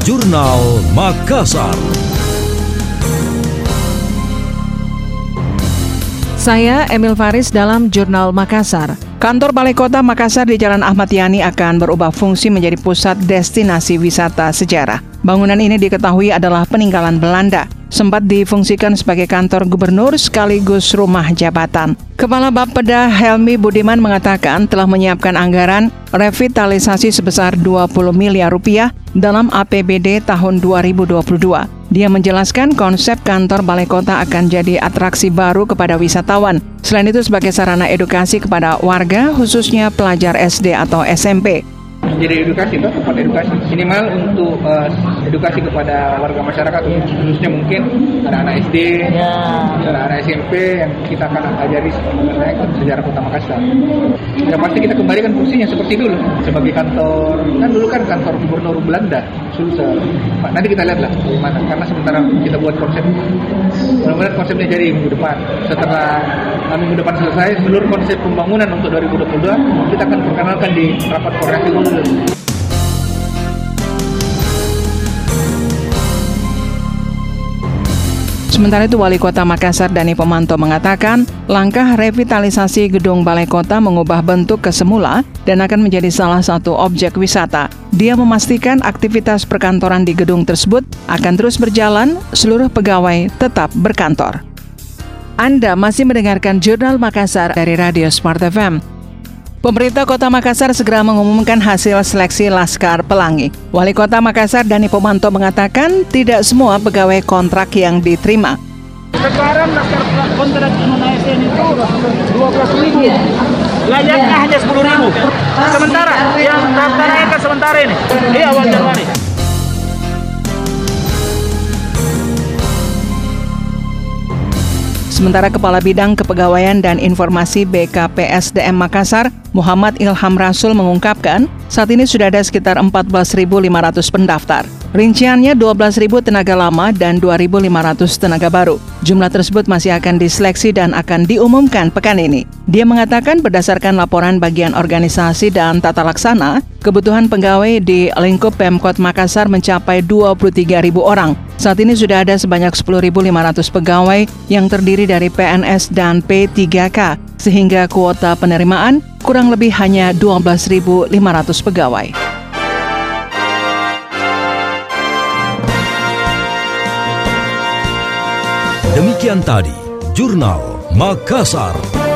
Jurnal Makassar. Saya Emil Faris dalam Jurnal Makassar. Kantor Balai Kota Makassar di Jalan Ahmad Yani akan berubah fungsi menjadi pusat destinasi wisata sejarah. Bangunan ini diketahui adalah peninggalan Belanda sempat difungsikan sebagai kantor gubernur sekaligus rumah jabatan. Kepala Bapeda Helmi Budiman mengatakan telah menyiapkan anggaran revitalisasi sebesar 20 miliar rupiah dalam APBD tahun 2022. Dia menjelaskan konsep kantor balai kota akan jadi atraksi baru kepada wisatawan. Selain itu sebagai sarana edukasi kepada warga khususnya pelajar SD atau SMP menjadi edukasi toh tempat edukasi. Minimal untuk uh, edukasi kepada warga masyarakat khususnya mungkin anak-anak SD ya. anak-anak SMP yang kita akan ajari sebenarnya sejarah kota Makassar. Ya pasti kita kembalikan fungsinya seperti dulu sebagai kantor. Kan dulu kan kantor gubernur Belanda Sulsel nanti kita lihat lah bagaimana karena sementara kita buat konsep konsepnya jadi minggu depan. Setelah minggu depan selesai seluruh konsep pembangunan untuk 2022 kita akan perkenalkan di rapat koordinasi Sementara itu Wali Kota Makassar Dani Pemanto mengatakan, langkah revitalisasi gedung Balai Kota mengubah bentuk ke semula dan akan menjadi salah satu objek wisata. Dia memastikan aktivitas perkantoran di gedung tersebut akan terus berjalan, seluruh pegawai tetap berkantor. Anda masih mendengarkan Jurnal Makassar dari Radio Smart FM. Pemerintah Kota Makassar segera mengumumkan hasil seleksi Laskar Pelangi. Wali Kota Makassar Dani Pomanto mengatakan tidak semua pegawai kontrak yang diterima. Sekarang Laskar kontrak non ASN itu 12 ribu. Layaknya hanya 10 ribu. Sementara yang daftar kan sementara ini. Ini awal Januari. Sementara Kepala Bidang Kepegawaian dan Informasi BKPSDM Makassar, Muhammad Ilham Rasul mengungkapkan, saat ini sudah ada sekitar 14.500 pendaftar. Rinciannya 12.000 tenaga lama dan 2.500 tenaga baru. Jumlah tersebut masih akan diseleksi dan akan diumumkan pekan ini. Dia mengatakan berdasarkan laporan bagian organisasi dan tata laksana, kebutuhan pegawai di lingkup Pemkot Makassar mencapai 23.000 orang. Saat ini sudah ada sebanyak 10.500 pegawai yang terdiri dari PNS dan P3K, sehingga kuota penerimaan kurang lebih hanya 12.500 pegawai. Demikian tadi, Jurnal Makassar.